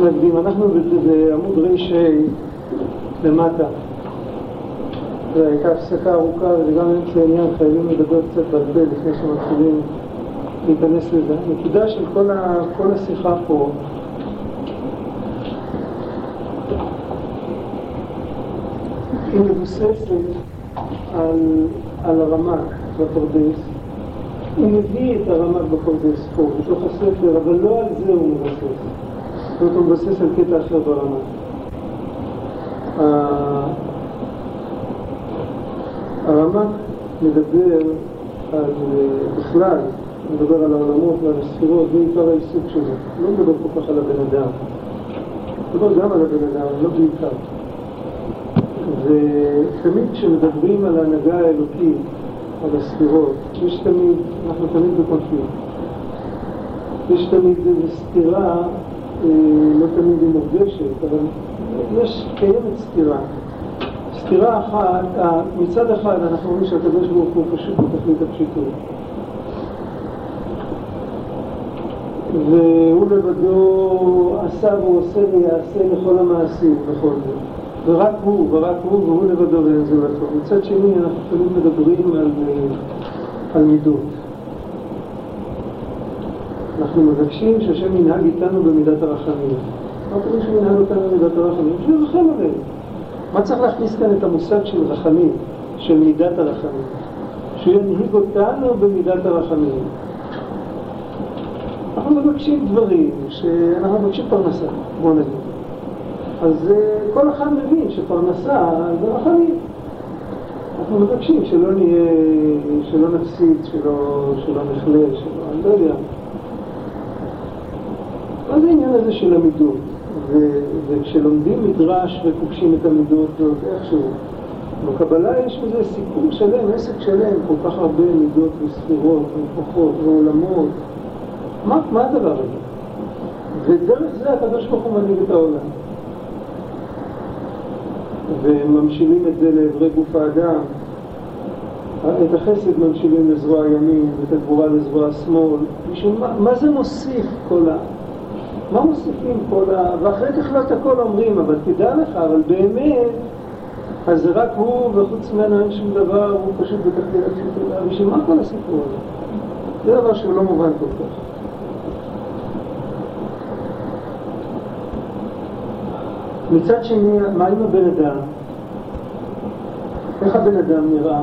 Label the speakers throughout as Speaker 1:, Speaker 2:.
Speaker 1: להקדים, אנחנו בעמוד ר"ה למטה. זו הייתה הפסקה ארוכה וזה גם אמצע העניין, חייבים לדבר קצת פה לפני שמתחילים להיכנס לזה. הנקודה של כל, ה, כל השיחה פה היא מבוססת על, על הרמק בפרדס. הוא מביא את הרמק בפרדס פה, בתוך הספר, אבל לא על זה הוא מבסס. זאת הוא מבסס על קטע אחר ברמק. הרמק מדבר על, בכלל, מדבר על העולמות ועל הספירות, זה עיקר העיסוק שלו. לא מדבר כל כך על הבן אדם. מדבר גם על הבן אדם, לא בעיקר. ותמיד כשמדברים על ההנהגה האלוקית, על הספירות, יש תמיד, אנחנו תמיד בקונפליקט. יש תמיד איזו סתירה, לא תמיד היא מורגשת, אבל יש, קיימת סתירה. סתירה אחת, מצד אחד אנחנו אומרים שהקדוש ברוך הוא פשוט בתכלית הפשיטות. והוא לבדו עשה ועושה ויעשה לכל המעשים בכל זאת. ורק הוא, ורק הוא, והוא לבדו ואין זולתו. מצד שני, אנחנו תמיד מדברים על, על מידות. אנחנו מבקשים שהשם ינהג איתנו במידת הרחמים. מה קורה שהוא ינהג אותנו במידת הרחמים? שהוא ירחם עלינו. מה צריך להכניס כאן את המושג של רחמים, של מידת הרחמים? שהוא ינהיג אותנו במידת הרחמים. אנחנו מבקשים דברים, שאנחנו מבקשים פרנסה, בואו נגיד. אז כל אחד מבין שפרנסה זה רחמים. אנחנו מבקשים שלא נהיה, שלא נפסיד, שלא, שלא נחלה, שלא, אני לא יודע. מה זה העניין הזה של המידות? וכשלומדים מדרש ופוגשים את המידות ועוד איכשהו, בקבלה יש בזה סיפור שלם, עסק שלם, כל כך הרבה מידות וספירות וכוחות ועולמות. מה, מה הדבר הזה? ודרך זה הקדוש ברוך הוא מנהיג את העולם. וממשילים את זה לעברי גוף האדם. את החסד ממשילים לזרוע ימין ואת הגבורה לזרוע שמאל. מה, מה זה מוסיף כל ה... מה מוסיפים כל ה... ואחרי כך לא את הכל אומרים, אבל תדע לך, אבל באמת, אז זה רק הוא וחוץ ממנו אין שום דבר, הוא פשוט בתחתית התפילה. בשביל מה כל הסיפור הזה? זה דבר שהוא לא מובן כל כך. מצד שני, מה עם הבן אדם? איך הבן אדם נראה?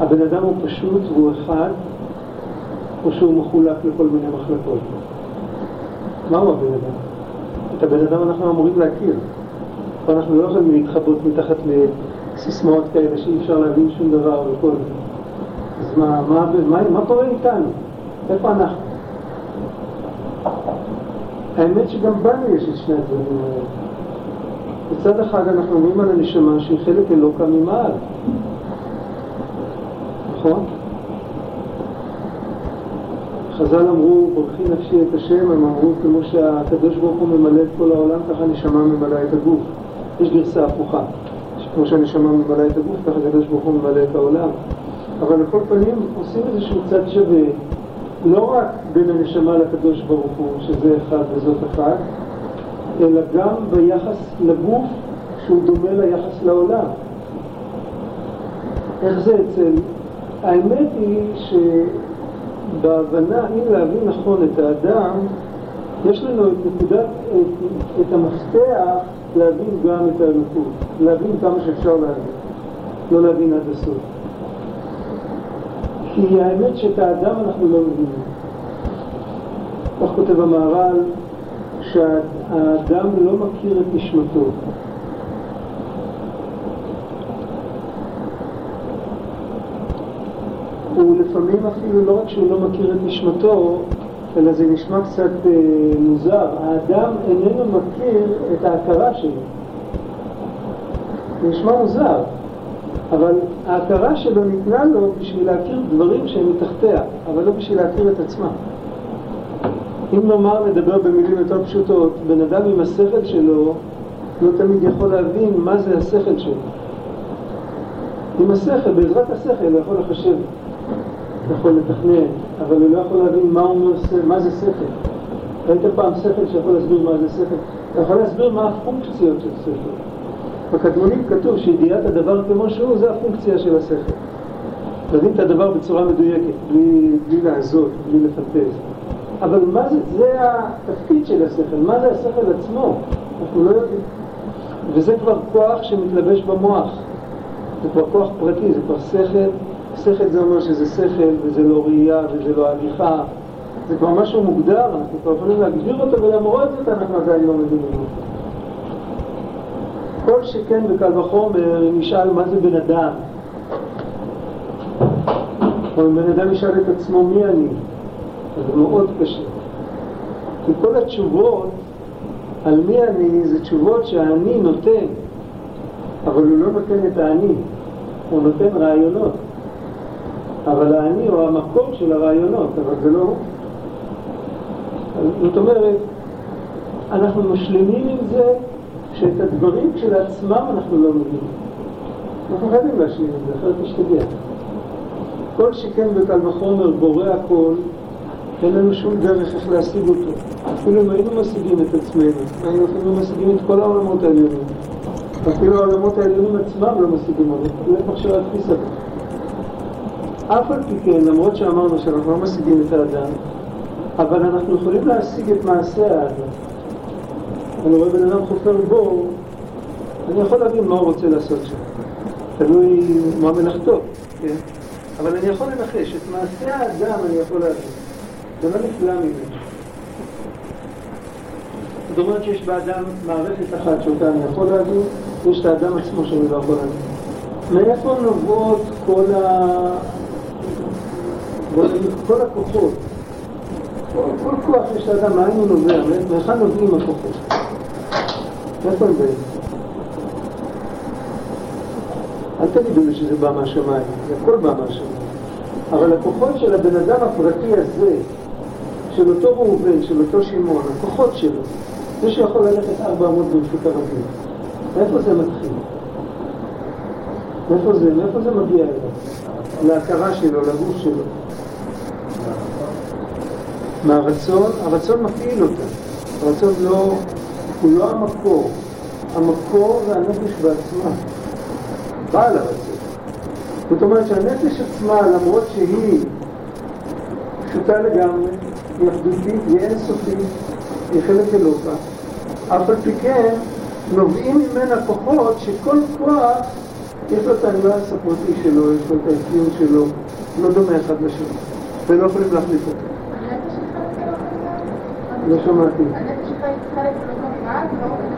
Speaker 1: הבן אדם הוא פשוט והוא אחד, או שהוא מחולק לכל מיני מחלקות? מהו הבן אדם? את הבן אדם אנחנו אמורים להכיר. ואנחנו לא יכולים להתחבות מתחת לסיסמאות כאלה שאי אפשר להבין שום דבר וכל זה. אז מה, מה, מה, מה קורה איתנו? איפה אנחנו? האמת שגם בנו יש את שני הדברים האלה. מצד אחד אנחנו אומרים על הנשמה שהיא חלק אלוקה ממעל. נכון? חז"ל אמרו, ברכי נפשי את השם, הם אמרו כמו שהקדוש ברוך הוא ממלא את כל העולם, ככה הנשמה ממלאה את הגוף. יש גרסה הפוכה, כמו שהנשמה ממלאה את הגוף, ככה הקדוש ברוך הוא ממלא את העולם. אבל על כל פנים עושים איזשהו צד שווה, לא רק בין הנשמה לקדוש ברוך הוא, שזה אחד וזאת אחת, אלא גם ביחס לגוף שהוא דומה ליחס לעולם. איך זה אצל... האמת היא שבהבנה, אם להבין נכון את האדם, יש לנו את נקודת, את, את המפתח להבין גם את האלוקות, להבין כמה שאפשר להבין, לא להבין עד הסוף. כי האמת שאת האדם אנחנו לא מבינים. כך כותב המהר"ל, שהאדם לא מכיר את נשמתו. הוא לפעמים אפילו לא רק שהוא לא מכיר את נשמתו, אלא זה נשמע קצת אה, מוזר. האדם איננו מכיר את ההכרה שלו. זה נשמע מוזר, אבל ההכרה שלו ניתנה לו בשביל להכיר דברים שהם מתחתיה, אבל לא בשביל להכיר את עצמה. אם נאמר, נדבר במילים יותר פשוטות, בן אדם עם השכל שלו לא תמיד יכול להבין מה זה השכל שלו. עם השכל, בעזרת השכל הוא יכול לחשב, יכול לתכנן, אבל הוא לא יכול להבין מה, אומר, מה זה שכל. ראית פעם שכל שיכול להסביר מה זה שכל? אתה יכול להסביר מה הפונקציות של שכל. בקדמונים כתוב שידיעת הדבר כמו שהוא זה הפונקציה של השכל. להבין את הדבר בצורה מדויקת, בלי, בלי לעזות, בלי לפנטז. אבל מה זה, זה התפקיד של השכל, מה זה השכל עצמו? אנחנו לא יודעים. וזה כבר כוח שמתלבש במוח. זה כבר כוח פרטי, זה כבר שכל. שכל זה אומר שזה שכל, וזה לא ראייה, וזה לא הליכה. זה כבר משהו מוגדר, אנחנו כבר יכולים להגדיר אותו, ולמרות זאת אנחנו עדיין לא מבינים. כל שכן בקל וחומר, אם נשאל מה זה בן אדם, או אם בן אדם ישאל את עצמו מי אני, זה מאוד קשה. כי כל התשובות על מי אני זה תשובות שהאני נותן, אבל הוא לא נותן את האני, הוא נותן רעיונות. אבל האני הוא המקור של הרעיונות, אבל זה לא. זאת אומרת, אנחנו משלימים עם זה שאת הדברים כשלעצמם אנחנו לא מבינים. אנחנו חייבים להשלים את זה, אחרת תשתגע. כל שכן וקל וחומר בורא הכל, אין לנו שום דרך איך להשיג אותו. אפילו אם היינו משיגים את עצמנו, היינו אפילו משיגים את כל העולמות העליונים. אפילו העולמות העליונים עצמם לא משיגים אותו, זה מחשבה תפיסה. אף על פי כן, למרות שאמרנו שאנחנו לא משיגים את האדם, אבל אנחנו יכולים להשיג את מעשה האדם. אני רואה בן אדם חופר בור, אני יכול להבין מה הוא רוצה לעשות שם. תלוי מה מלאכתו, כן? אבל אני יכול לנחש, את מעשה האדם אני יכול להבין. זה לא נפלא ממנו. זאת אומרת שיש באדם מערכת אחת שאותה אני יכול להבין, ויש את האדם עצמו שאני לא יכול להבין. מאיפה נובעות כל ה... כל הכוחות? כל, כוח שיש לאדם, מאין הוא נובע? מהיכן נובעים הכוחות? מאיפה הם באים? אל תגידו לי שזה בא מהשמיים, זה הכל בא מהשמיים. אבל הכוחות של הבן אדם הפרטי הזה, של אותו ראובן, של אותו שמעון, הכוחות שלו, זה שיכול ללכת ארבע אמות ברשות הרבים, מאיפה זה מתחיל? מאיפה זה, מאיפה זה מגיע אליו? להכרה שלו, לגוף שלו. מהרצון, הרצון מפעיל אותה. הרצון לא, הוא לא המקור. המקור זה הנפש בעצמה. בעל הרצון. זאת אומרת שהנפש עצמה, למרות שהיא פשוטה לגמרי, היא אחדותית, היא אינסופית, היא חלק אלוקה, אף על פי כן נובעים ממנה כוחות שכל כוח יש לו את הניואנס הפרטי שלו, יש לו את האפיון שלו, לא דומה אחד לשני, ולא יכולים להחליף אותו. לא שמעתי.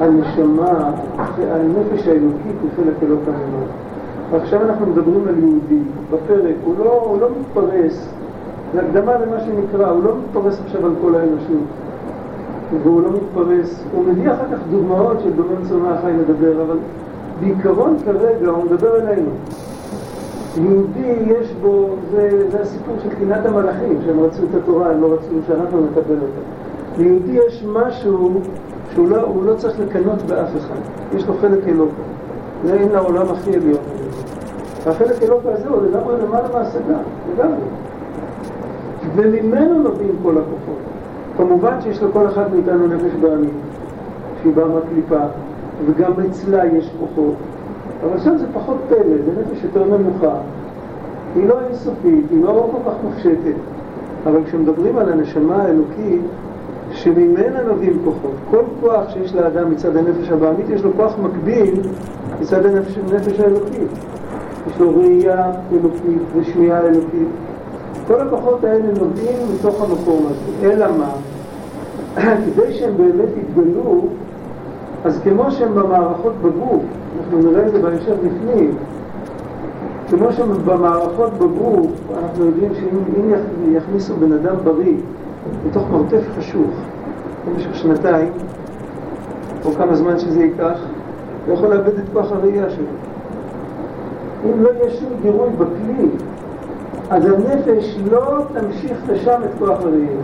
Speaker 1: הנשמה, הנפש האלוקית היא חלק אלוקה ממנו. ועכשיו אנחנו מדברים על יהודי, בפרק, הוא לא, הוא לא מתפרס, זה הקדמה למה שנקרא, הוא לא מתפרס עכשיו על כל האנושות, והוא לא מתפרס, הוא מביא אחר כך דוגמאות של דומן צומח החי מדבר, אבל בעיקרון כרגע הוא מדבר אלינו. יהודי יש בו, זה, זה הסיפור של קנאת המלאכים, שהם רצו את התורה, הם לא רצו שאנחנו נקבל אותה. ליהודי יש משהו שהוא לא, לא צריך לקנות באף אחד, יש לו חלק אלוקה. זה אין לעולם הכי עליון. והחלק אלוקה הזה הוא לגמרי למעלה מהשגה, לגמרי. וממנו נובעים כל הכוחות. כמובן שיש לכל אחד מאיתנו נפש בעמים, שהיא באה מהקליפה, וגם אצלה יש כוחות. אבל שם זה פחות פלא, זה נפש יותר נמוכה. היא לא אינסופית, היא לא כל כך מופשטת. אבל כשמדברים על הנשמה האלוקית, שממנה נובעים כוחות. כל כוח שיש לאדם מצד הנפש הבעמית, יש לו כוח מקביל מצד הנפש, הנפש האלוקית. יש לו ראייה אלוקית ושמיעה אלוקית. כל הכוחות האלה נובעים מתוך המקום הזה. אלא מה? כדי שהם באמת יתגלו, אז כמו שהם במערכות בגוף, אנחנו נראה את זה בהמשך בפנים, כמו שהם במערכות בגוף, אנחנו יודעים שאם יכניסו בן אדם בריא בתוך מרתף חשוך במשך שנתיים, או כמה זמן שזה ייקח, הוא יכול לאבד את כוח הראייה שלו. אם לא יהיה שום גירוי בכלי, אז הנפש לא תמשיך לשם את כוח הראייה.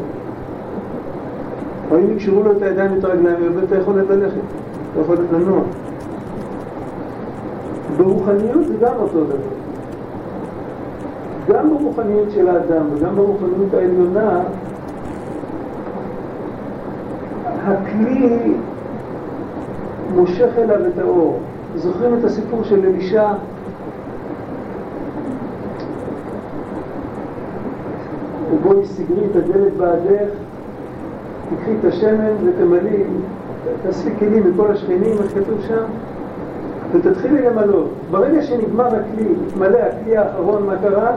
Speaker 1: או אם יקשרו לו את הידיים ואת הרגליים, הוא יאבד את היכולת ללכת, את היכולת לנוע. ברוחניות זה גם אותו דבר. גם ברוחניות של האדם וגם ברוחניות העליונה הכלי מושך אליו את האור. זוכרים את הסיפור של אלישע? ובואי סגרי את הדלת בעדך, תקחי את השמן ותמלאי, תאספי כלים מכל השכנים, איך כתוב שם? ותתחילי למלוא. ברגע שנגמר הכלי, התמלא הכלי האחרון, מה קרה?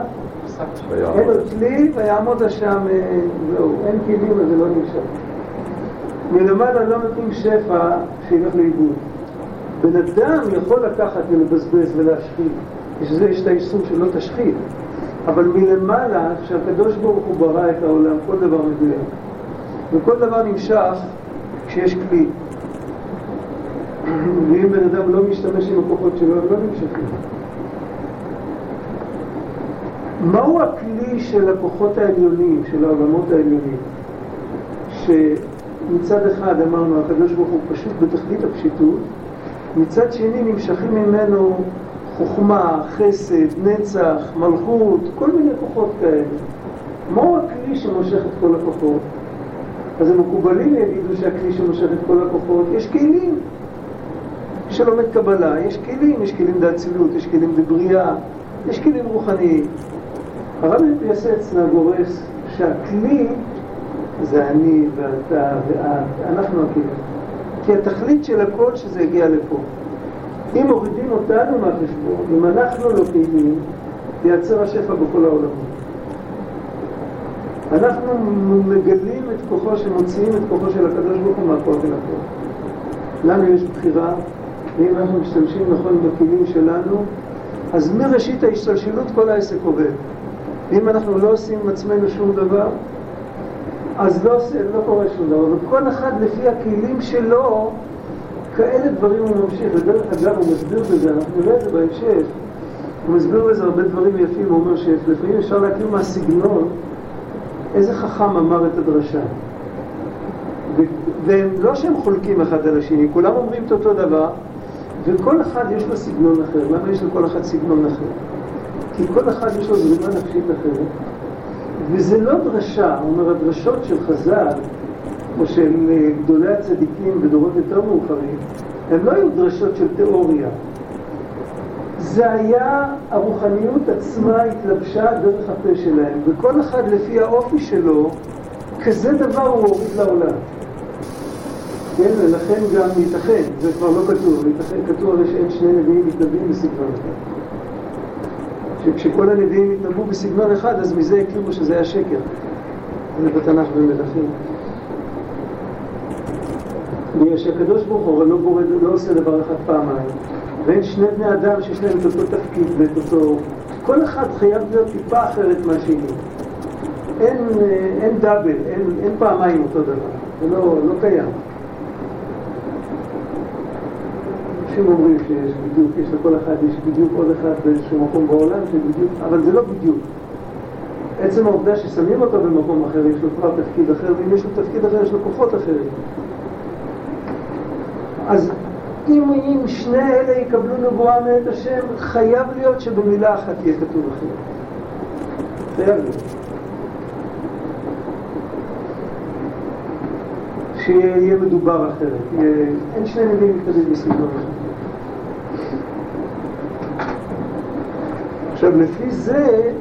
Speaker 1: אין עוד כלי ויעמוד השם, אה, זהו, אין כלים אז זה לא נמשך. מלמעלה לא נותנים שפע שילך לאיבוד. בן אדם יכול לקחת ולבזבז ולהשחית, בשביל יש את האיסור שלא תשחית. אבל מלמעלה, כשהקדוש ברוך הוא ברא את העולם, כל דבר מדויק. וכל דבר נמשך כשיש כלי. ואם בן אדם לא משתמש עם הכוחות שלו, הם לא נמשכים. מהו הכלי של הכוחות העליונים, של העולמות העליונים? שמצד אחד אמרנו, הקדוש ברוך הוא פשוט בתכלית הפשיטות, מצד שני נמשכים ממנו חוכמה, חסד, נצח, מלכות, כל מיני כוחות כאלה. מהו הכלי שמושך את כל הכוחות? אז המקובלים יגידו שהכלי שמושך את כל הכוחות, יש כלים. שלומד קבלה, יש כלים, יש כלים באצילות, יש כלים בבריאה, יש כלים רוחניים. הרב פייסצנה גורס שהכלי זה אני ואתה ואת, אנחנו הכלים. כי התכלית של הכל שזה יגיע לפה. אם מורידים אותנו מהחשבון, אם אנחנו לא פעילים, ייצר השפע בכל העולמות. אנחנו מגלים את כוחו, שמוציאים את כוחו של הקדוש ברוך הוא מהכוח אל הכוח. לנו יש בחירה, ואם אנחנו משתמשים נכון בכלים שלנו, אז מראשית ההשתלשלות כל העסק עובד. ואם אנחנו לא עושים עם עצמנו שום דבר, אז לא, לא קורה שום דבר. וכל אחד לפי הכלים שלו, כאלה דברים הוא ממשיך. ודרך אגב, הוא מסביר בזה, אנחנו נראה את זה בהמשך. הוא מסביר בזה הרבה דברים יפים, הוא אומר שלפעמים אפשר להכיר מהסגנון איזה חכם אמר את הדרשה. והם לא שהם חולקים אחד על השני, כולם אומרים את אותו דבר, וכל אחד יש לו סגנון אחר. למה יש לכל אחד סגנון אחר? כי כל אחד יש לו זרימה נפשית אחרת, וזה לא דרשה, הוא אומר, הדרשות של חז"ל, או של אה, גדולי הצדיקים בדורות יותר מאוחרים, הן לא היו דרשות של תיאוריה. זה היה, הרוחניות עצמה התלבשה דרך הפה שלהם, וכל אחד לפי האופי שלו, כזה דבר הוא הוריד לעולם. כן, ולכן גם ייתכן, זה כבר לא כתוב, ייתכן, כתוב הרי שאין שני נביאים מתנבאים בסגנון. שכשכל הנביאים התנבאו בסגנון אחד, אז מזה הכירו שזה היה שקר. זה בתנ"ך במלכים. בגלל שהקדוש ברוך הוא לא, בורד, לא עושה דבר אחד פעמיים, ואין שני בני אדם שיש להם את אותו תפקיד ואת אותו... כל אחד חייב להיות טיפה אחרת מהשני. אין, אין דאבל, אין, אין פעמיים אותו דבר, זה לא, לא קיים. אנשים אומרים שיש בדיוק, יש לכל אחד, יש בדיוק עוד אחד באיזשהו מקום בעולם שבדיוק, אבל זה לא בדיוק. עצם העובדה ששמים אותו במקום אחר, יש לו כבר תפקיד אחר, ואם יש לו תפקיד אחר, יש לו כוחות אחרים. אז אם, אם שני אלה יקבלו נבואה מאת השם, חייב להיות שבמילה אחת יהיה כתוב אחר. חייב להיות. שיהיה מדובר אחרת. אין שני נביאים מתקדמים בסגנון אחר. עכשיו, לפי זה,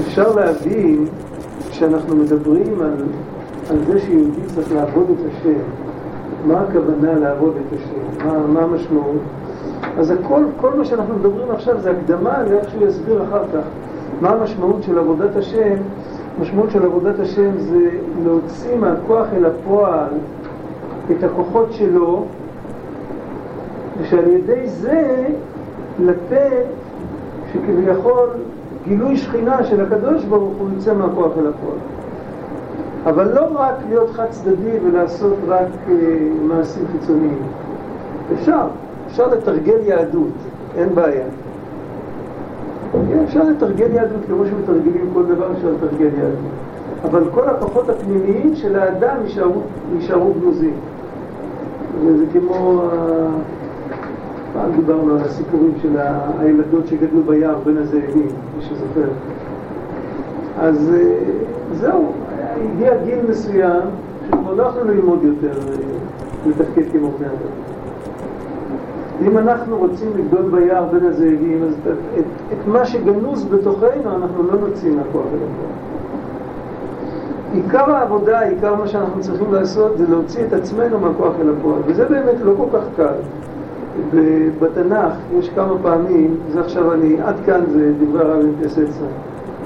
Speaker 1: אפשר להבין כשאנחנו מדברים על, על זה שיהודי צריך לעבוד את השם, מה הכוונה לעבוד את השם, מה, מה המשמעות, אז הכל, כל מה שאנחנו מדברים עכשיו זה הקדמה לאיך שהוא יסביר אחר כך. מה המשמעות של עבודת השם. המשמעות של עבודת השם זה להוציא מהכוח אל הפועל את הכוחות שלו, ושעל ידי זה לתת שכביכול גילוי שכינה של הקדוש ברוך הוא יוצא מהכוח אל הפועל. אבל לא רק להיות חד צדדי ולעשות רק uh, מעשים חיצוניים. אפשר, אפשר לתרגל יהדות, אין בעיה. כן, אפשר לתרגל יהדות כמו שמתרגלים כל דבר, אפשר לתרגל יהדות. אבל כל הכוחות הפנימיים של האדם יישארו גנוזים. זה כמו, פעם דיברנו על הסיפורים של הילדות שגדלו ביער בין הזאבים, מי שזוכר. אז אה, זהו, הגיע גיל מסוים שכבר לא יכולנו ללמוד יותר אה, לתפקד כמו בני אדם. אם אנחנו רוצים לגדול ביער בין הזאבים, אז את, את, את מה שגנוז בתוכנו אנחנו לא נוציא מהכוח אל הפועל. עיקר העבודה, עיקר מה שאנחנו צריכים לעשות זה להוציא את עצמנו מהכוח אל הפועל, וזה באמת לא כל כך קל. בתנ"ך יש כמה פעמים, זה עכשיו אני, עד כאן זה דברי הרב אינטרסציה.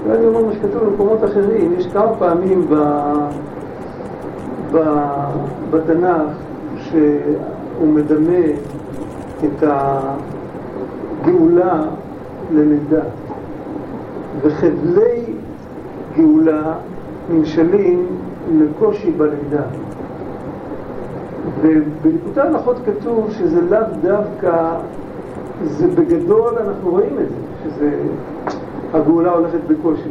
Speaker 1: ואני אומר מה שכתוב במקומות אחרים, יש כמה פעמים ב, ב, בתנ"ך שהוא מדמה את הגאולה ללידה. וחבלי גאולה נמשלים לקושי בלידה. ובליקוטי ההלכות כתוב שזה לאו דווקא, זה בגדול אנחנו רואים את זה, שזה, הגאולה הולכת בקושי.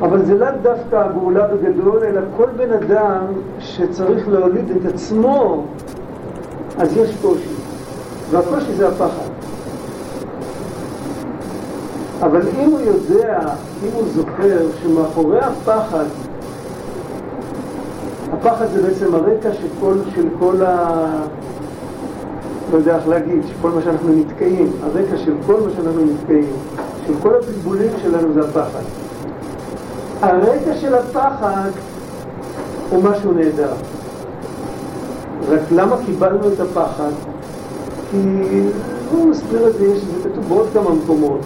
Speaker 1: אבל זה לאו דווקא הגאולה בגדול, אלא כל בן אדם שצריך להוליד את עצמו, אז יש קושי. והקושי זה הפחד. אבל אם הוא יודע, אם הוא זוכר שמאחורי הפחד הפחד זה בעצם הרקע של כל, של כל ה... לא יודע איך להגיד, שכל מה שאנחנו נתקעים, הרקע של כל מה שאנחנו נתקעים, של כל הבלבולים שלנו זה הפחד. הרקע של הפחד הוא משהו נהדר. רק למה קיבלנו את הפחד? כי הוא מסביר את זה, יש זה כתוב בעוד כמה מקומות.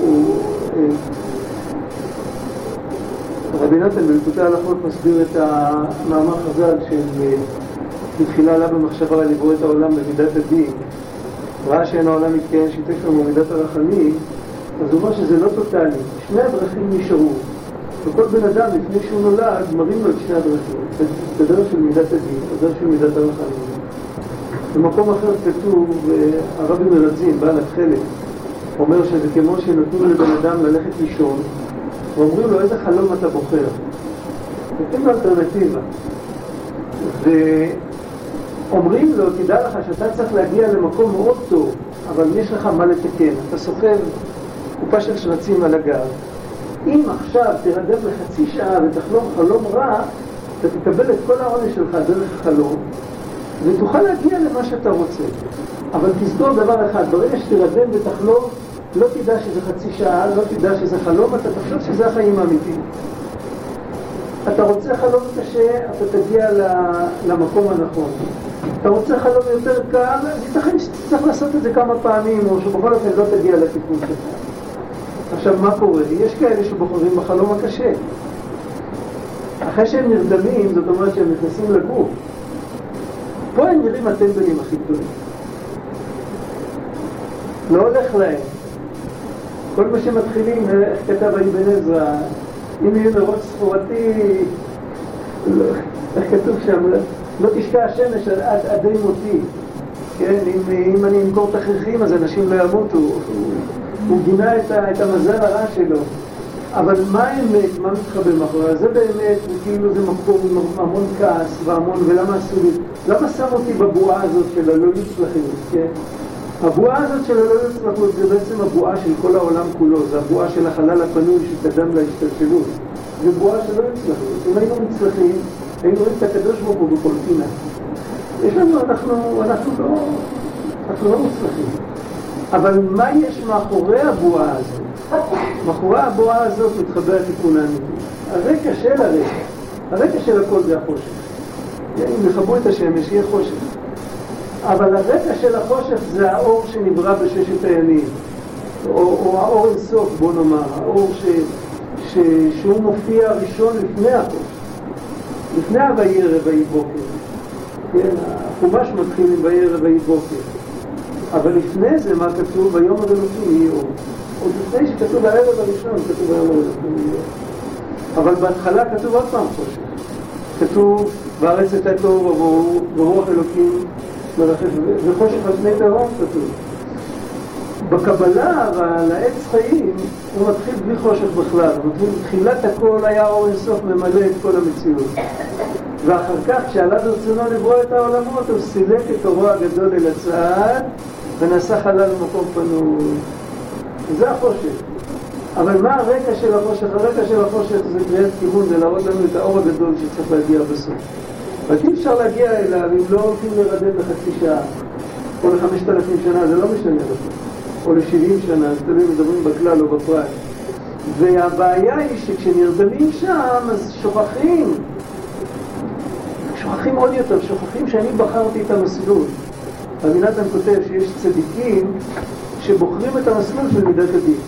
Speaker 1: הוא, אה, רבי נתן בלקוטי ההלכות מסביר את המאמר חז"ל של בתחילה עלה במחשבה לברוא את העולם במידת הדין. ראה שאין העולם מתקיים שיתף לנו במידת הרחמים אז הוא אומר שזה לא טוטאלי, שני הדרכים נשארו. וכל בן אדם לפני שהוא נולד מראים לו את שני הדרכים. את הדרך של מידת הדין, הדרך של מידת הרחמים. במקום אחר כתוב, הרבי מרזין, בעל התכלת אומר שזה כמו שנתנו לבן אדם ללכת לישון ואומרים לו איזה חלום אתה בוחר. נותנים לו אלטרנטיבה. ואומרים לו, תדע לך שאתה צריך להגיע למקום מאוד טוב, אבל יש לך מה לתקן. אתה סוחב קופה של שרצים על הגב. אם עכשיו תרדם לחצי שעה ותחלום חלום רע, אתה תקבל את כל העונש שלך דרך החלום, ותוכל להגיע למה שאתה רוצה. אבל תזכור דבר אחד, ברגע שתרדם ותחלום לא תדע שזה חצי שעה, לא תדע שזה חלום, אתה תחשוב שזה החיים האמיתיים. אתה רוצה חלום קשה, אתה תגיע למקום הנכון. אתה רוצה חלום יותר קל, ייתכן שתצטרך לעשות את זה כמה פעמים, או שבכל אופן לא תגיע לטיפול שלך. עכשיו, מה קורה? יש כאלה שבוחרים בחלום הקשה. אחרי שהם נרדמים, זאת אומרת שהם נכנסים לגוף. פה הם נראים הטמבלים הכי גדולים. לא הולך להם. כל מה שמתחילים, איך כתב האבן עזרא, אם יהיה מרוץ ספורתי, לא, איך כתוב שם, לא תשקע השמש עד עדי מותי, כן, אם, אם אני אמכור תכריכים אז אנשים לא ימותו, הוא, גינה את, את המזל הרע שלו. אבל מה האמת, מה מתחבא מאחורי? זה באמת, כאילו זה מקום עם המון כעס והמון, ולמה עשו לי, למה שם אותי בבועה הזאת של הלא נצלחים, כן? הבועה הזאת של הלא יצלחות זה בעצם הבועה של כל העולם כולו, זה הבועה של החלל הפנוי שקדם להשתלשלות. זה בועה שלא יצלחות. אם היינו מצלחים, היינו רואים את הקדוש ברוך הוא בכל פינה. יש לנו, אנחנו, אנחנו לא, אנחנו לא מצלחים. אבל מה יש מאחורי הבועה הזאת? מאחורי הבועה הזאת מתחבא התיקון האמיתי. הרקע של הרקע, הרקע של הכל זה החושך. אם יכבו את השמש, יהיה חושך. אבל הרקע של החושך זה האור שנברא בששת הימים, או, או האור אינסוף, בוא נאמר, האור ש, ש, שהוא מופיע ראשון לפני החושך, לפני ה"וירא ויהי בוקר". כן, החומש מתחיל עם "וירא ויהי בוקר", אבל לפני זה מה כתוב? "ויאמר אלוקים יהי אור". עוד לפני שכתוב הערב הראשון, כתוב "ויאמר אלוקים יהי אור". אבל בהתחלה כתוב עוד פעם חושך. כתוב "וארץ את התוהו ורוח אלוקים וחושך על פני תהום כתוב. בקבלה, אבל העץ חיים, הוא מתחיל בלי חושך בכלל. בתחילת הכל היה אור אינסוף ממלא את כל המציאות. ואחר כך, כשעלה ברצונו לברוא את העולמות, הוא סילק את אורו הגדול אל הצד, ונעשה חלל במקום פנוי. זה החושך. אבל מה הרקע של החושך? הרקע של החושך זה קריאת כיוון, זה להראות לנו את האור הגדול שצריך להגיע בסוף. רק אי אפשר להגיע אליו אם לא הולכים לרדד לחצי שעה, או לחמשת אלפים שנה, זה לא משנה לך, או לשבעים שנה, אז תמיד מדברים בכלל או בפרט. והבעיה היא שכשנרדמים שם, אז שוכחים. שוכחים עוד יותר, שוכחים שאני בחרתי את המסלול. רבי נתן כותב שיש צדיקים שבוחרים את המסלול של מידת הדין.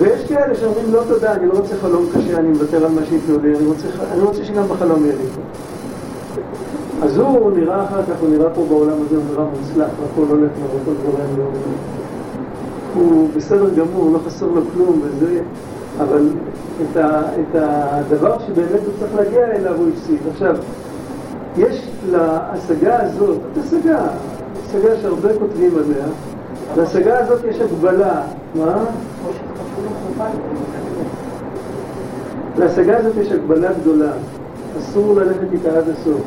Speaker 1: ויש כאלה שאומרים לא תודה, אני לא רוצה חלום קשה, אני מוותר על מה שייתנו לי, אני רוצה, אני רוצה שגם בחלום יהיה לי פה. אז הוא נראה אחר כך, הוא נראה פה בעולם הזה, הוא נראה מוצלח, הכל הולך לו, הכל גורם לו. הוא בסדר גמור, לא חסר לו כלום וזה, אבל את, ה, את הדבר שבאמת הוא צריך להגיע אליו הוא הפסיד. עכשיו, יש להשגה הזאת, זאת השגה, השגה שהרבה כותבים עליה, להשגה הזאת יש הגבלה, מה? להשגה הזאת יש הגבלה גדולה, אסור ללכת איתה עד הסוף.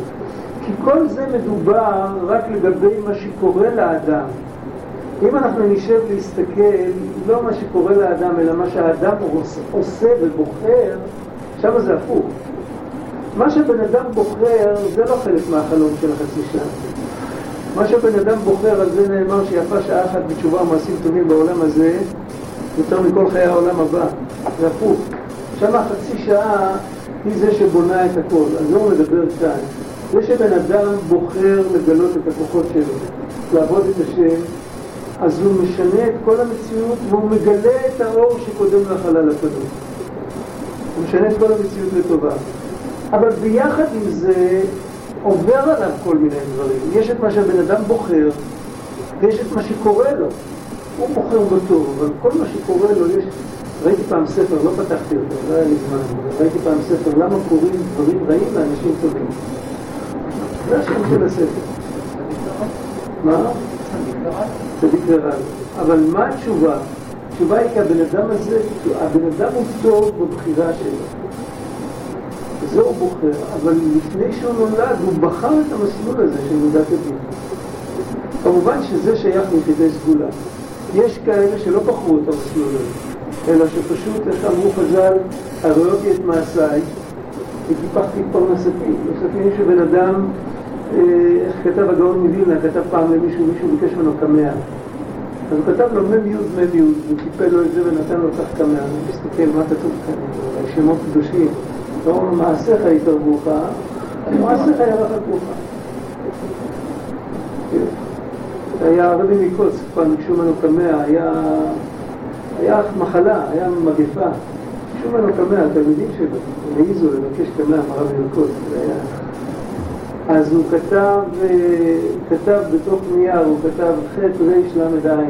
Speaker 1: כי כל זה מדובר רק לגבי מה שקורה לאדם. אם אנחנו נשב להסתכל, לא מה שקורה לאדם, אלא מה שהאדם עושה ובוחר, שם זה הפוך. מה שבן אדם בוחר זה לא חלק מהחלום של החצי שעה. מה שבן אדם בוחר, על זה נאמר שיפה שעה אחת בתשובה ומעשים טובים בעולם הזה, יותר מכל חיי העולם הבא. זה הפוך. שם החצי שעה היא זה שבונה את הכל. זה הוא מדבר כאן. זה שבן אדם בוחר לגלות את הכוחות שלו, לעבוד את השם, אז הוא משנה את כל המציאות והוא מגלה את האור שקודם לחלל הקדוש. הוא משנה את כל המציאות לטובה. אבל ביחד עם זה עובר עליו כל מיני דברים. יש את מה שהבן אדם בוחר ויש את מה שקורה לו. הוא בוחר בטוב, אבל כל מה שקורה לו יש... ראיתי פעם ספר, לא פתחתי אותו, לא היה לי זמן, ראיתי פעם ספר, למה קורים דברים רעים לאנשים טובים. זה השם של הספר. מה? צדיק ורב. אבל מה התשובה? התשובה היא כי הבן אדם הזה, הבן אדם הוא טוב בבחירה שלו. זה הוא בוחר, אבל לפני שהוא נולד הוא בחר את המסלול הזה של מידת הדין. כמובן שזה שייך ליחידי סגולה. יש כאלה שלא בחרו את המסלול הזה, אלא שפשוט, איך אמרו חז"ל, הראותי את מעשיי וטיפחתי את פרנסתי. לפעמים שבן אדם איך כתב הגאון מווילנה, כתב פעם למישהו, מישהו ביקש ממנו קמע. אז הוא כתב לו מ"י מ"י, הוא קיפל לו את זה ונתן לו כך קמע. אני מסתכל, מה כתוב כאן? שמות קדושים. לא מעשיך יתערבוך, מעשיך ירחקוך. היה הרבי מקוץ, פעם ביקשו ממנו קמע, היה, מחלה, היה מגפה. ביקשו ממנו קמע, התלמידים שלו, העיזו לבקש קמע מהרבי מקוץ. אז הוא כתב, כתב בתוך נייר, הוא כתב ח' ר' ל' ע'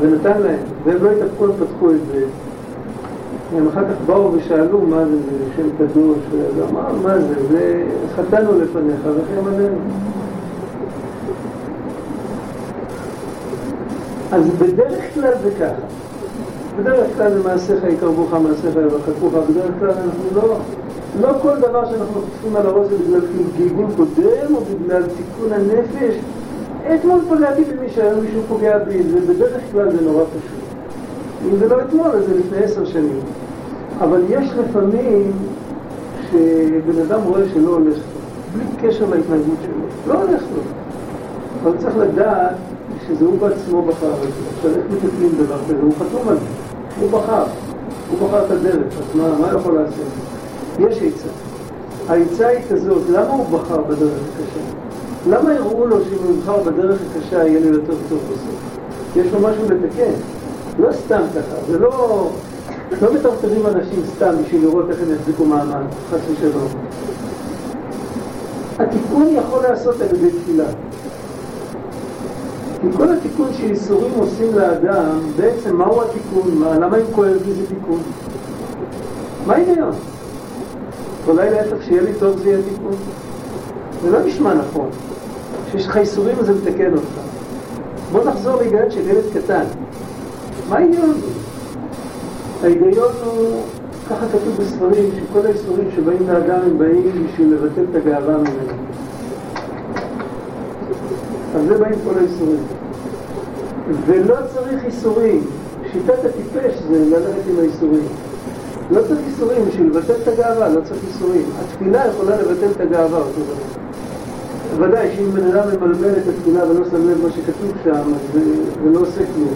Speaker 1: ונתן להם, והם לא התהפכו, הם פתחו את זה. הם אחר כך באו ושאלו מה זה, זה שם קדוש, ואמר מה זה, זה חטאנו לפניך וכם עלינו. אז בדרך כלל זה ככה. בדרך כלל זה מעשיך יקרבוך, מעשיך ירחקוך, בדרך כלל אנחנו לא... לא כל דבר שאנחנו חושבים על הראש זה בגלל גלגול קודם או בגלל תיקון הנפש. אתמול פגעתי במי שהיום מישהו פוגע בי, ובדרך כלל זה נורא פשוט. אם זה לא אתמול, אז זה לפני עשר שנים. אבל יש לפעמים שבן אדם רואה שלא הולך לו, בלי קשר להתנהגות שלו. לא הולך לו. אבל צריך לדעת שזה הוא בעצמו בחר את זה. עכשיו איך מטפלים דבר כזה? הוא חתום על זה. הוא בחר. הוא בחר את הדרך, אז מה, מה יכול לעשות? יש עצה. העצה היא כזאת, למה הוא בחר בדרך הקשה? למה הראו לו שאם הוא יבחר בדרך הקשה יהיה לו יותר טוב בסוף? יש לו משהו לתקן. לא סתם ככה, זה לא... לא מטרטרים אנשים סתם בשביל לראות איך הם יחזיקו מעמד, חס ושלום. התיקון יכול להיעשות על ידי תפילה. כי כל התיקון שאיסורים עושים לאדם, בעצם מהו התיקון? מה, למה אם כואב לי זה תיקון? מה ההיגיון? אולי להפך, שיהיה לי טוב זה יהיה תיקון. זה לא נשמע נכון. כשיש לך איסורים זה מתקן אותך. בוא נחזור להיגיון של ילד קטן. מה ההיגיון? ההיגיון הוא, ככה כתוב בספרים, שכל האיסורים שבאים לאדם הם באים בשביל לבטל את הגאווה ממנו. זה באים כל האיסורים. ולא צריך איסורים. שיטת הטיפש זה ללכת עם האיסורים. לא צריך איסורים, בשביל לבטל את הגאווה לא צריך איסורים. התפילה יכולה לבטל את הגאווה אותו דבר. ודאי שאם בן אדם ממלמל את התפילה ולא שם לב מה שכתוב שם, ולא עושה כלום.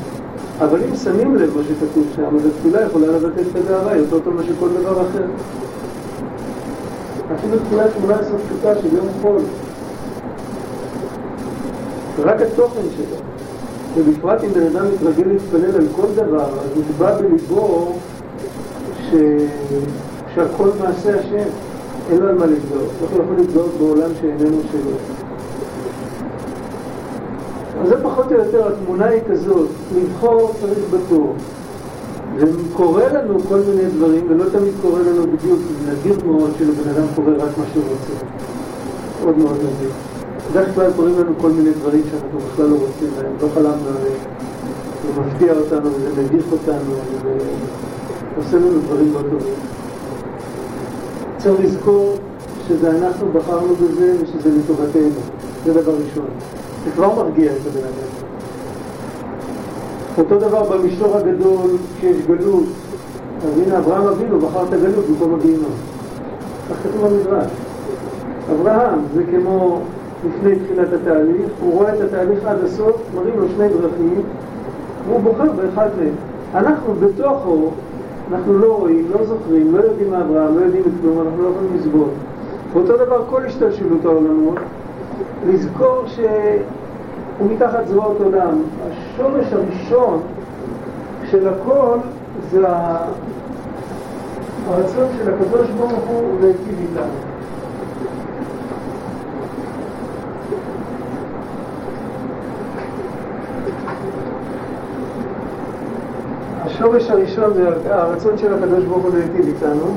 Speaker 1: אבל אם שמים לב מה שכתוב שם, אז התפילה יכולה לבטל את הגאווה יותר טוב מאשר כל דבר אחר. אפילו תפילה 18 פשוטה של יום חול. רק התוכן שלה. ובפרט אם בן אדם מתרגל להתפלל על כל דבר, אז נקבע בליבו ש... שהכל מעשה השם, אין לו על מה להתגאות. איך הוא יכול להתגאות בעולם שאיננו שלו? אז זה פחות או יותר, התמונה היא כזאת, לבחור צריך בתור. וקורה לנו כל מיני דברים, ולא תמיד קורה לנו בדיוק, זה נדיר מאוד שלבן אדם קורה רק מה שהוא רוצה. מאוד מאוד נדיר. בדרך כלל קוראים לנו כל מיני דברים שאנחנו בכלל לא רוצים להם, לא חלמנו עליהם. זה מפתיע אותנו, וזה מביך אותנו, וזה עושה לנו דברים לא טובים. צריך לזכור שזה אנחנו בחרנו בזה ושזה לטובתנו, זה דבר ראשון. זה כבר מרגיע את הבן אדם. אותו דבר במישור הגדול כשיש גלות. אז הנה אברהם אבינו בחר את הגלות במקום הגיהנום. כך כתוב במדרש. אברהם זה כמו לפני תחילת התהליך, הוא רואה את התהליך עד הסוף, מראים לו שני דרכים, והוא בוחר באחד מהם. אנחנו בתוכו, אנחנו לא רואים, לא זוכרים, לא יודעים מה אברהם, לא יודעים את כלום, אנחנו לא יכולים לסבול. ואותו דבר כל השתלשלות העולמות, לזכור שהוא מתחת זרועות עולם. השורש הראשון של הכל זה הרצון של הקדוש ברוך הוא להיטיב איתנו. השורש הראשון זה הרצון של הקדוש ברוך הוא להיטיב איתנו.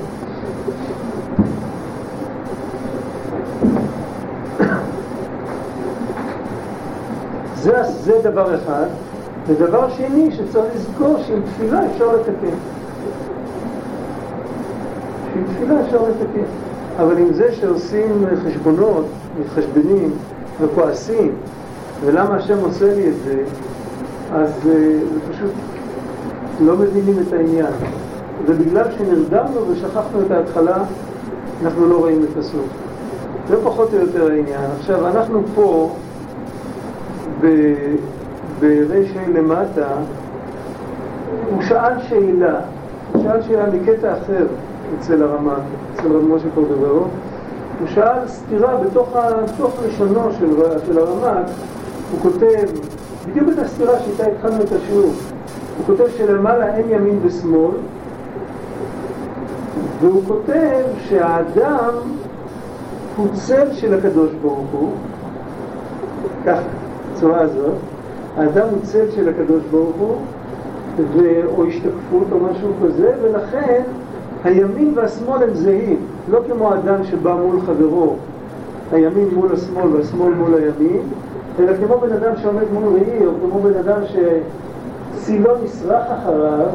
Speaker 1: זה, זה דבר אחד. ודבר שני שצריך לזכור שעם תפילה אפשר לתקן. שעם תפילה אפשר לתקן. אבל עם זה שעושים חשבונות, מתחשבנים וכועסים, ולמה השם עושה לי את זה, אז uh, זה פשוט לא מבינים את העניין. ובגלל שנרדמנו ושכחנו את ההתחלה, אנחנו לא רואים את הסוף. זה פחות או יותר העניין. עכשיו, אנחנו פה ברשע למטה, הוא שאל שאלה, הוא שאל שאלה מקטע אחר אצל הרמ"א, אצל רב משה קורדוברו, הוא שאל סתירה בתוך, בתוך לשונו של, של הרמ"א, הוא כותב, בדיוק את הסתירה שאיתה התחלנו את השיעור, הוא כותב שלמעלה אין ימין ושמאל, והוא כותב שהאדם הוא צל של הקדוש ברוך הוא, ככה, בצורה הזאת, האדם הוא צל של הקדוש ברוך הוא, ו... או השתקפות או משהו כזה, ולכן הימין והשמאל הם זהים, לא כמו אדם שבא מול חברו, הימין מול השמאל והשמאל מול הימין, אלא כמו בן אדם שעומד מול ראי, או כמו בן אדם שצילו נשרח אחריו,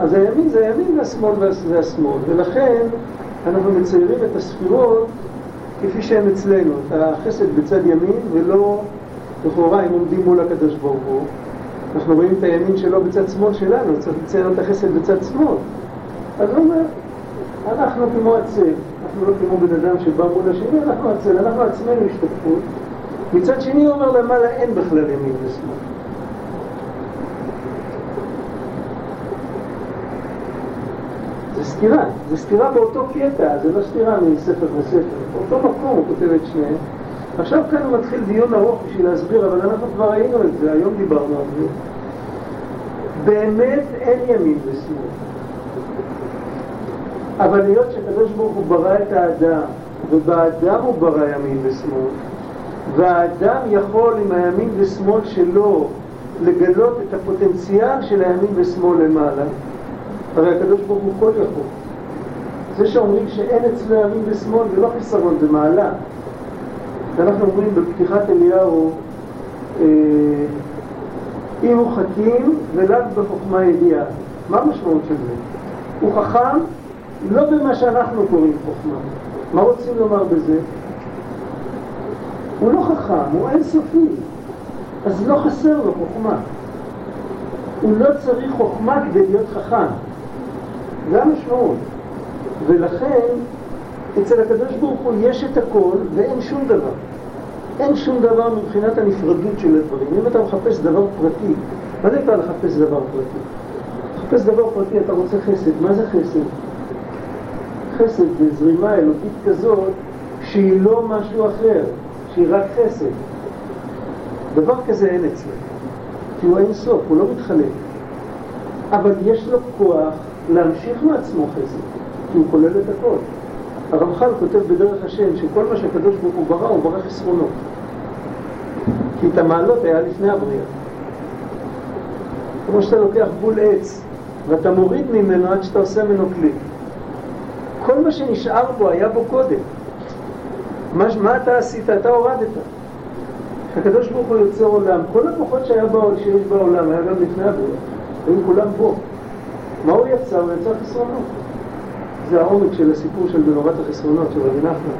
Speaker 1: אז הימין זה הימין והשמאל זה השמאל, ולכן אנחנו מציירים את הספירות כפי שהן אצלנו, את החסד בצד ימין ולא לכאורה הם עומדים מול הקדוש ברוך הוא, אנחנו רואים את הימין שלו בצד שמאל שלנו, צריך לצייר את החסד בצד שמאל. אז הוא אומר, אנחנו כמו הצל, אנחנו לא כמו בן אדם שבא מול השני, אנחנו הצל, אנחנו עצמנו השתתפות. מצד שני הוא אומר למעלה אין בכלל ימין ושמאל. זה סתירה, זה סתירה באותו קטע, זה לא סתירה מספר לספר. באותו מקום הוא כותב את שניהם. עכשיו כאן הוא מתחיל דיון ארוך בשביל להסביר, אבל אנחנו כבר ראינו את זה, היום דיברנו על זה. באמת אין ימין ושמאל. אבל היות שקדוש ברוך הוא ברא את האדם, ובאדם הוא ברא ימין ושמאל, והאדם יכול עם הימין ושמאל שלו לגלות את הפוטנציאל של הימין ושמאל למעלה, הרי הקדוש ברוך הוא כל יכול. זה שאומרים שאין אצלו ימין ושמאל זה לא חיסרון, זה מעלה. ואנחנו אומרים בפתיחת אליהו, אה, אי הוא חכים ולג בחוכמה ידיעה. מה המשמעות של זה? הוא חכם לא במה שאנחנו קוראים חוכמה. מה רוצים לומר בזה? הוא לא חכם, הוא אינסופי, אז לא חסר לו חוכמה. הוא לא צריך חוכמה כדי להיות חכם. זה המשמעות. ולכן, אצל הקדוש ברוך הוא יש את הכל ואין שום דבר. אין שום דבר מבחינת הנפרדות של הדברים. אם אתה מחפש דבר פרטי, מה זה כבר לחפש דבר פרטי? לחפש דבר פרטי, אתה רוצה חסד. מה זה חסד? חסד זה זרימה אלוקית כזאת שהיא לא משהו אחר, שהיא רק חסד. דבר כזה אין אצלנו, כי הוא אין סוף, הוא לא מתחלק. אבל יש לו כוח להמשיך מעצמו חסד, כי הוא כולל את הכל. הרמח"ל כותב בדרך השם שכל מה שהקדוש ברוך הוא ברא, הוא ברא חסרונות. כי את המעלות היה לפני הבריאה. כמו שאתה לוקח בול עץ ואתה מוריד ממנו עד שאתה עושה ממנו כלי. כל מה שנשאר בו היה בו קודם. מה, מה אתה עשית? אתה הורדת. הקדוש ברוך הוא יוצר עולם. כל הכוחות שהיה בעולם, שיש בעולם, היה גם לפני הבריאה. היו כולם בו. מה הוא יצר? הוא יצר חסרונות. זה העומק של הסיפור של בנורת החסרונות של רבי נחמן.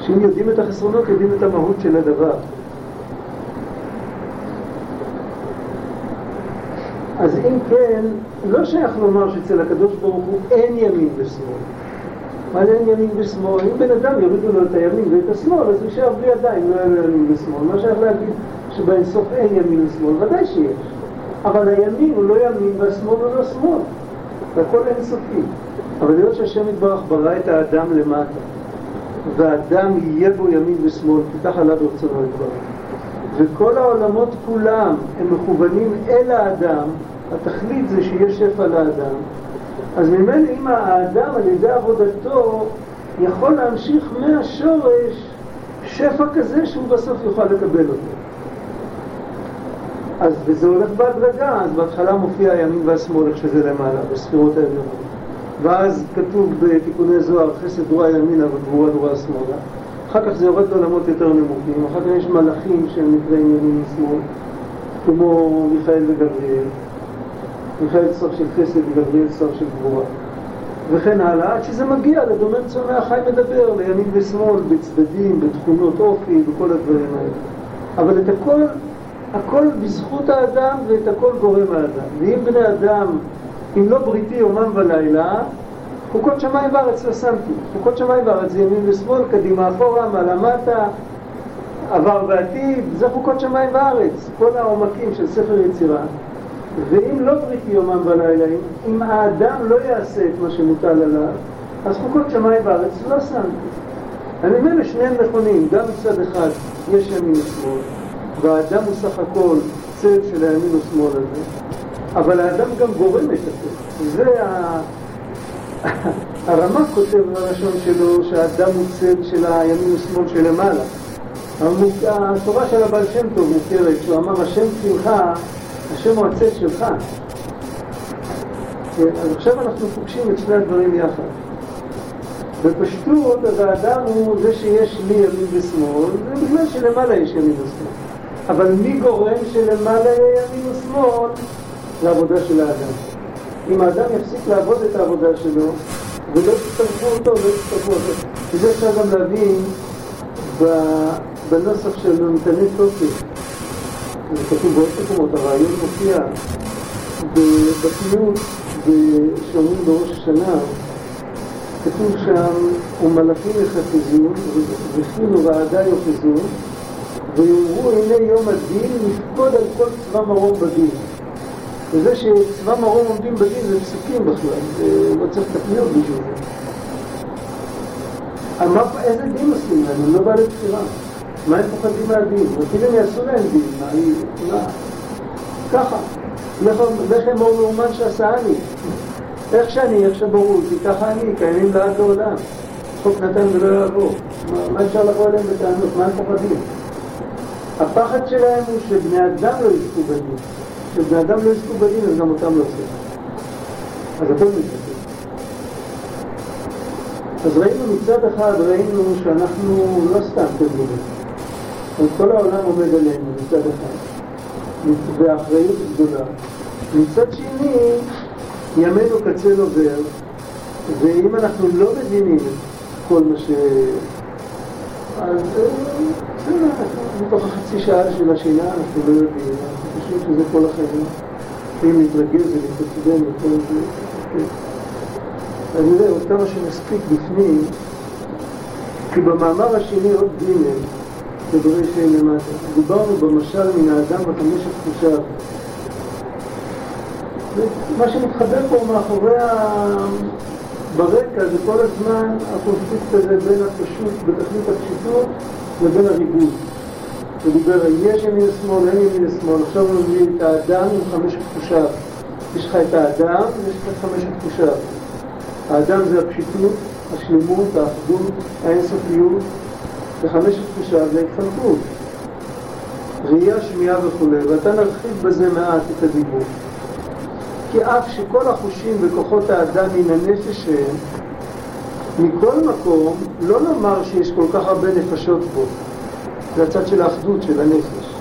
Speaker 1: שאם יודעים את החסרונות, יודעים את המהות של הדבר. אז אם כן, לא שייך לומר שאצל הקדוש ברוך הוא אין ימין ושמאל. מה זה אין ימין ושמאל? אם בן אדם יורידו לו את הימין ואת השמאל, אז הוא יישאר בלי ידיים, לא יהיה ימין ושמאל. מה שייך להגיד שבאינסוף אין ימין ושמאל? ודאי שיש. אבל הימין הוא לא ימין והשמאל הוא לא שמאל. והכל אינסופי. אבל היות שהשם יתברך ברא את האדם למטה, והאדם יהיה בו ימין ושמאל, כי ככה עליו רצונו יתברך. וכל העולמות כולם הם מכוונים אל האדם, התכלית זה שיהיה שפע לאדם, אז ממילא אם האדם על ידי עבודתו יכול להמשיך מהשורש שפע כזה שהוא בסוף יוכל לקבל אותו. אז וזה הולך בהדרגה, אז בהתחלה מופיע הימין והשמאל, איך שזה למעלה, בספירות העליונות. ואז כתוב בתיקוני זוהר, חסד דורה ימינה וגבורה דורה שמאלה. אחר כך זה יורד לעולמות יותר נמוכים, אחר כך יש מלאכים שהם נקראים ימין ושמאל, כמו מיכאל וגבריאל. מיכאל צור של חסד וגבריאל צור של גבורה. וכן הלאה, עד שזה מגיע לדומן צומח החי מדבר, לימין ושמאל, בצדדים, בתכונות אופי, בכל הדברים האלה. אבל את הכל, הכל בזכות האדם ואת הכל גורם האדם. ואם בני אדם, אם לא בריתי יומם ולילה, חוקות שמיים וארץ לא שמתי. חוקות שמיים וארץ זה ימין ושמאל, קדימה אחורה, מעלה מטה, עבר ועתיד, זה חוקות שמיים וארץ, כל העומקים של ספר יצירה. ואם לא בריתי יומם ולילה, אם האדם לא יעשה את מה שמוטל עליו, אז חוקות שמיים וארץ לא שמתי. אני אומר לשניהם נכונים, גם מצד אחד יש ימין ושמאל, והאדם הוא סך הכל צל של הימין ושמאל הזה, אבל האדם גם גורם את הצל. זה ה... הרמ"א כותב בלשון שלו שהאדם הוא צל של הימין ושמאל שלמעלה. התורה של הבעל שם טוב מוכרת, שהוא אמר השם צלך, השם הוא הצל שלך. אז עכשיו אנחנו פוגשים את שני הדברים יחד. בפשטות, אז האדם הוא זה שיש לי ימין ושמאל, זה בגלל שלמעלה יש ימין ושמאל. אבל מי גורם שלמעלה יהיה ימין ושמאל? זה עבודה של האדם. אם האדם יפסיק לעבוד את העבודה שלו, ולא תצטרכו אותו, לא תצטרכו אותו. וזה אפשר גם להבין בנוסח של נתני תוקף. זה כתוב בעוד מקומות, הרעיון מופיע בפיוט שאומרים בראש השנה, כתוב שם, ומלאכים יחפזו, וכאילו רעדה יוחזו, ויאמרו הנה יום הדין, נפקוד על כל צבא מרום בדין. וזה שצבא מרום עומדים בדין זה פסוקים בכלל, לא צריך תפניות בשביל זה. אמר איזה דין עושים להם? הם לא בעלי בחירה. מה הם פוחדים מהדין? וכאילו הם יעשו להם דין, מה היא... ככה. לחם אור מאומן שעשני. איך שאני, איך שברור, כי ככה אני, קיימים לעד לעולם. חוק נתן ולא יעבור. מה אפשר לבוא אליהם בטענות? מה הם פוחדים? הפחד שלהם הוא שבני אדם לא יזכו בדין. כשבני אדם לא יזכו בדין, אז גם אותם לא עושים. אז הכל מתבטא. אז ראינו מצד אחד, ראינו שאנחנו לא סתם תלמידים. אז כל העולם עומד עלינו מצד אחד, והאחריות גדולה. מצד שני, ימינו קצה עובר, ואם אנחנו לא מבינים כל מה ש... אז בסדר, מתוך החצי שעה של השאלה אנחנו לא יודעים, אנחנו חושבים שזה כל החיים. מתחילים להתרגז ולהתעצבן וכל זה. כן. אני יודע, עוד כמה שנספיק בפנים, כי במאמר השני, עוד ג' בדברי שם למטה, דיברנו במשל מן האדם בחמש התחושה. מה שמתחבר פה מאחורי ה... ברקע זה כל הזמן הקונפליקט הזה בין הפשוט, בתכלית הפשיטות, לבין הריבוי. הוא דיבר יש ימין ושמאל, אין ימין ושמאל, עכשיו הוא מביא את האדם עם חמש תחושה. יש לך את האדם ויש לך את חמש תחושה. האדם זה הפשיטות, השלמות, האחדות, האינסופיות, וחמש תחושה זה התחלקות. ראייה, שמיעה וכולי, ואתה נרחיב בזה מעט את הדיבור. כי אף שכל החושים וכוחות האדם מן הנפש הם, מכל מקום, לא נאמר שיש כל כך הרבה נפשות בו. זה הצד של האחדות של הנפש.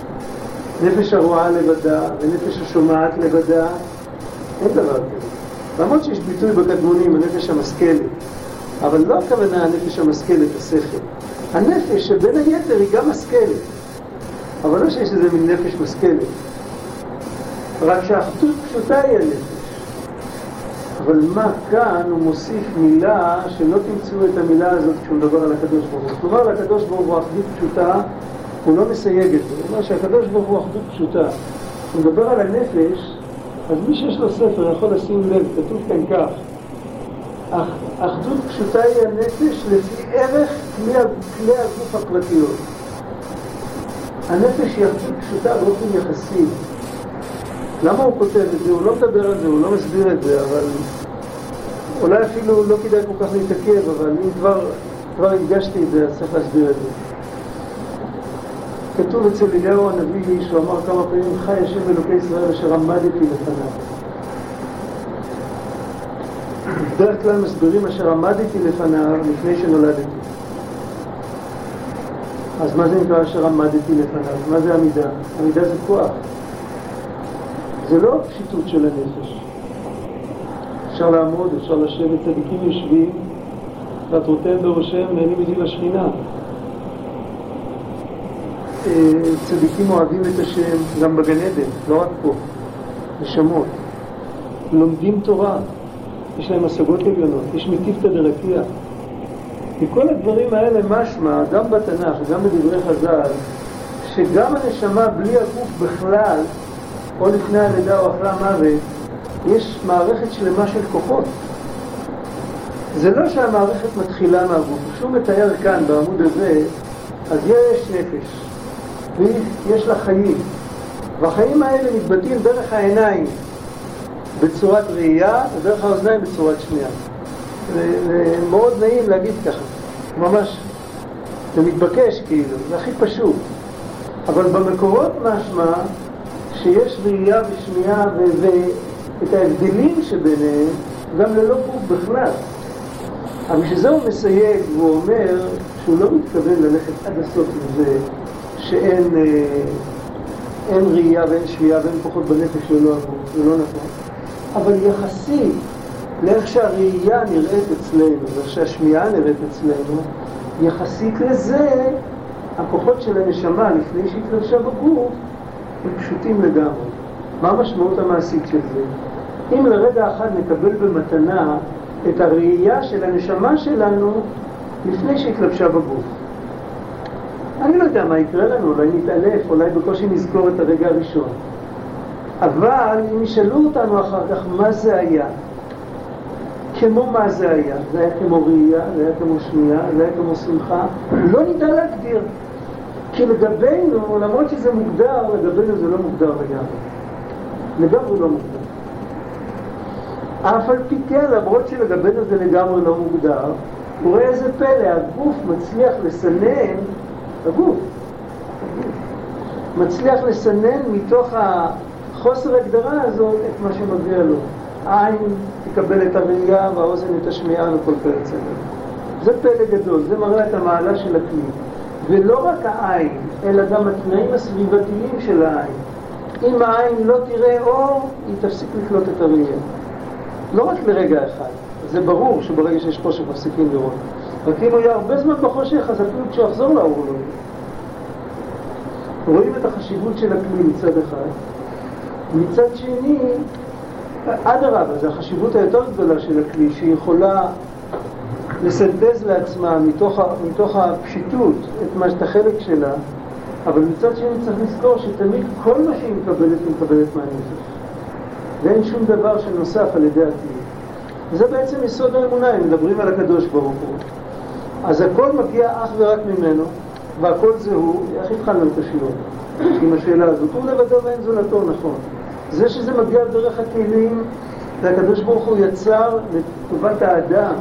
Speaker 1: נפש הרואה לבדה ונפש השומעת לבדה, אין דבר כזה. למרות שיש ביטוי בקדמונים, הנפש המשכלת, אבל לא הכוונה הנפש המשכלת, השכל. הנפש שבין היתר היא גם משכלת, אבל לא שיש איזה מין נפש משכלת. רק שהאחדות פשוטה היא הנפש. אבל מה כאן הוא מוסיף מילה שלא תמצאו את המילה הזאת כשהוא מדבר על הקדוש ברוך הוא. כלומר, לקדוש ברוך הוא אחדות פשוטה, הוא לא מסייג את זה. הוא אומר שהקדוש ברוך הוא אחדות פשוטה. הוא מדבר על הנפש, אז מי שיש לו ספר יכול לשים לב, כתוב כאן כך: אחדות פשוטה היא הנפש לפי ערך כלי, כלי הגוף הפרטיות. הנפש היא אחדות פשוטה באופן יחסי. למה הוא כותב את זה? הוא לא מדבר על זה, הוא לא מסביר את זה, אבל אולי אפילו לא כדאי כל כך להתעכב, אבל אם כבר, כבר הדגשתי את זה, אז צריך להסביר את זה. כתוב אצל אליהו הנביא, שהוא אמר כמה פעמים, חי השם אלוקי ישראל אשר עמדתי לפניו. בדרך כלל מסבירים אשר עמדתי לפניו לפני שנולדתי. אז מה זה נקרא אשר עמדתי לפניו? מה זה עמידה? עמידה זה כוח. זה לא פשיטות של הנפש. אפשר לעמוד, אפשר לשבת, צדיקים יושבים, ועטרותיהם בראשיהם נהנים מזיל השכינה. אה, צדיקים אוהבים את השם גם בגן עדן, לא רק פה, נשמות. לומדים תורה, יש להם השגות עליונות, יש מטיפתא דרקיע. מכל הדברים האלה משמע, גם בתנ"ך וגם בדברי חז"ל, שגם הנשמה בלי הגוף בכלל או לפני הלידה או אחרי המוות, יש מערכת שלמה של כוחות. זה לא שהמערכת מתחילה מהגוף, כשהוא מתאר כאן בעמוד הזה, אז יש נפש, ויש לה חיים, והחיים האלה מתבטאים דרך העיניים בצורת ראייה, ודרך האוזניים בצורת שמיעה. זה מאוד נעים להגיד ככה, ממש, זה מתבקש כאילו, זה הכי פשוט. אבל במקורות משמע שיש ראייה ושמיעה ואת ההבדלים שביניהם גם ללא גוף בכלל. אבל בשביל זה הוא מסייג והוא אומר שהוא לא מתכוון ללכת עד הסוף לזה שאין אה, אין ראייה ואין שמיעה ואין כוחות בנפש ללא הגוף, זה לא נכון. אבל יחסית לאיך שהראייה נראית אצלנו ואיך שהשמיעה נראית אצלנו, יחסית לזה הכוחות של הנשמה לפני שהתלבשה בגוף הם פשוטים לגמרי. מה המשמעות המעשית של זה? אם לרגע אחד נקבל במתנה את הראייה של הנשמה שלנו לפני שהתלבשה בגוף. אני לא יודע מה יקרה לנו, אולי נתעלף, אולי בקושי נזכור את הרגע הראשון. אבל אם ישאלו אותנו אחר כך מה זה היה, כמו מה זה היה, זה היה כמו ראייה, זה היה כמו שמיעה, זה היה כמו שמחה, לא נדע להגדיר. כי לגבינו, למרות שזה מוגדר, לגבינו זה לא מוגדר לגמרי. לגמרי לא מוגדר. אף על פי כן, למרות שלגבינו זה לגמרי לא מוגדר, הוא רואה איזה פלא, הגוף מצליח לסנן, הגוף, מצליח לסנן מתוך החוסר הגדרה הזאת את מה שמגיע לו. העין תקבל את הראייה והאוזן את השמיעה וכל פרץ זה פלא גדול, זה מראה את המעלה של הכלי. ולא רק העין, אלא גם התנאים הסביבתיים של העין. אם העין לא תראה אור, היא תפסיק לקלוט את הראייה. לא רק לרגע אחד, זה ברור שברגע שיש חושך מפסיקים לראות. רק אם הוא יהיה הרבה זמן בחושך, אז אפילו כשהוא יחזור לאור הוא לא יהיה. רואים את החשיבות של הכלי מצד אחד, מצד שני, אדרבה, זו החשיבות היותר גדולה של הכלי, שהיא יכולה לסנטז לעצמה מתוך, מתוך הפשיטות את, מה, את החלק שלה, אבל מצד שני צריך לזכור שתמיד כל מה שהיא מקבלת, היא מקבלת מהנפש. ואין שום דבר שנוסף על ידי הכלי. וזה בעצם יסוד האמונה, אם מדברים על הקדוש ברוך הוא. אז הכל מגיע אך ורק ממנו, והכל זה הוא, איך התחלנו את השיעור? עם השאלה הזאת, הוא לבדו ואין זולתו, נכון. זה שזה מגיע דרך הכלים, והקדוש ברוך הוא יצר לטובת האדם.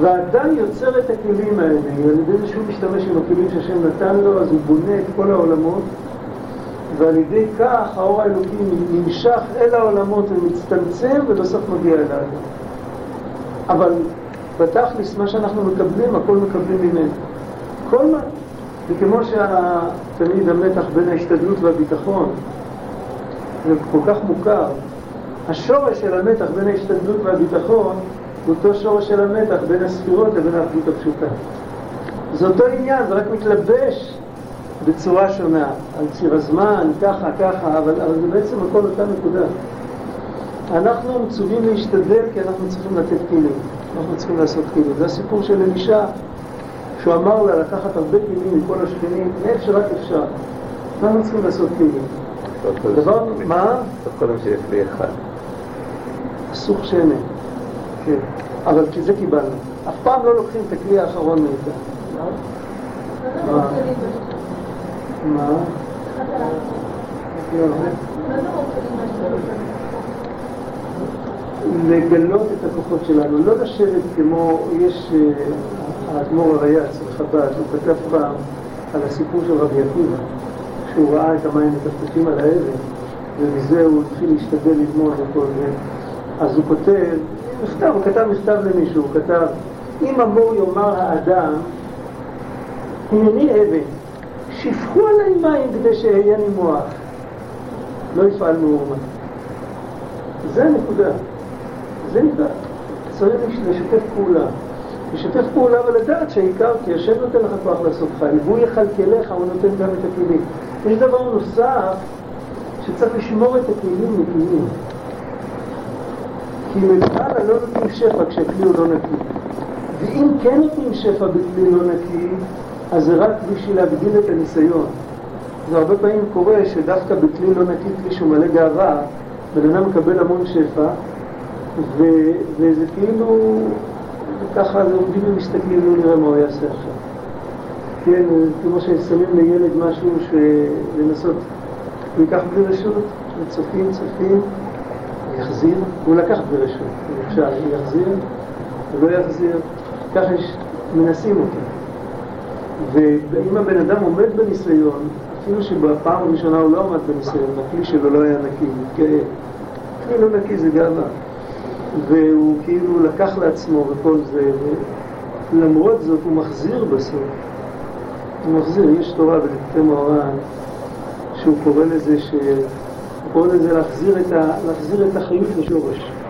Speaker 1: והאדם יוצר את הכלים האלה, על ידי זה שהוא משתמש עם הכלים שהשם נתן לו, אז הוא בונה את כל העולמות, ועל ידי כך האור האלוקי נמשך אל העולמות ומצטמצם, ובסוף מגיע אל האדם. אבל בתכלס, מה שאנחנו מקבלים, הכל מקבלים ממנו. כל מה, וכמו שתמיד המתח בין ההשתדלות והביטחון, זה כל כך מוכר, השורש של המתח בין ההשתדלות והביטחון אותו שורש של המתח בין הספירות לבין האחדות הפשוטה. זה אותו עניין, זה רק מתלבש בצורה שונה, על ציר הזמן, ככה, ככה, אבל, אבל זה בעצם הכל אותה נקודה. אנחנו מצווים להשתדל כי אנחנו צריכים לתת כלים, אנחנו צריכים לעשות כלים. זה הסיפור של אלישע, שהוא אמר לה לקחת הרבה כלים מכל השכנים, מאיפה שרק אפשר. אנחנו צריכים לעשות כלים. דבר, מה?
Speaker 2: סוף קודם שיש לי אחד.
Speaker 1: סוך שמן, כן. אבל כי זה קיבלנו. אף פעם לא לוקחים את הכלי האחרון מאיתנו. מה? מה? לגלות את הכוחות שלנו, לא לשבת כמו, יש האדמו"ר הרייץ בחב"ד, הוא כתב פעם על הסיפור של רבי עקיבא, שהוא ראה את המים מטפטפים על האבן, ומזה הוא התחיל להשתדל ללמוד וכל זה. אז הוא כותב, מכתב, הוא כתב מכתב למישהו, הוא כתב, אם אמור יאמר האדם, הנני אבן, שפכו עליי מים כדי שאהיה לי מוח. לא יפעל מאומה. זה הנקודה. זה נקודה. צריך לשתף פעולה. לשתף פעולה ולדעת שהעיקר, כי השם נותן לך כוח לעשות חיים, והוא יכלכלך, הוא נותן גם את הכלים. יש דבר נוסף שצריך לשמור את הכלים נקיים. כי מלמעלה לא נותנים שפע כשהכלי הוא לא נקי. ואם כן נותנים שפע בכלי לא נקי, אז זה רק בשביל להגדיל את הניסיון. זה הרבה פעמים קורה שדווקא בכלי לא נקי, כלי שהוא מלא גאווה, בן אדם מקבל המון שפע, ו... וזה כאילו, ככה עומדים ומסתכלים, לא נראה מה הוא יעשה עכשיו. כן, כמו ששמים לילד משהו לנסות, הוא ייקח בלי רשות, וצופים, צופים, יחזיר, הוא לקח בלי רשות, אפשר, יחזיר, הוא לא יחזיר, ככה יש, מנסים אותו. ואם הבן אדם עומד בניסיון, אפילו שבפעם הראשונה הוא לא עמד בניסיון, הכלי שלו לא היה נקי, מתגאה. כלי לא נקי זה גאווה. והוא כאילו לקח לעצמו וכל זה, ולמרות זאת הוא מחזיר בסוף. הוא מחזיר, יש תורה בלקטי מוהר"ן, שהוא קורא לזה ש... קורא לזה להחזיר את. להחזיר את החיות לשורש.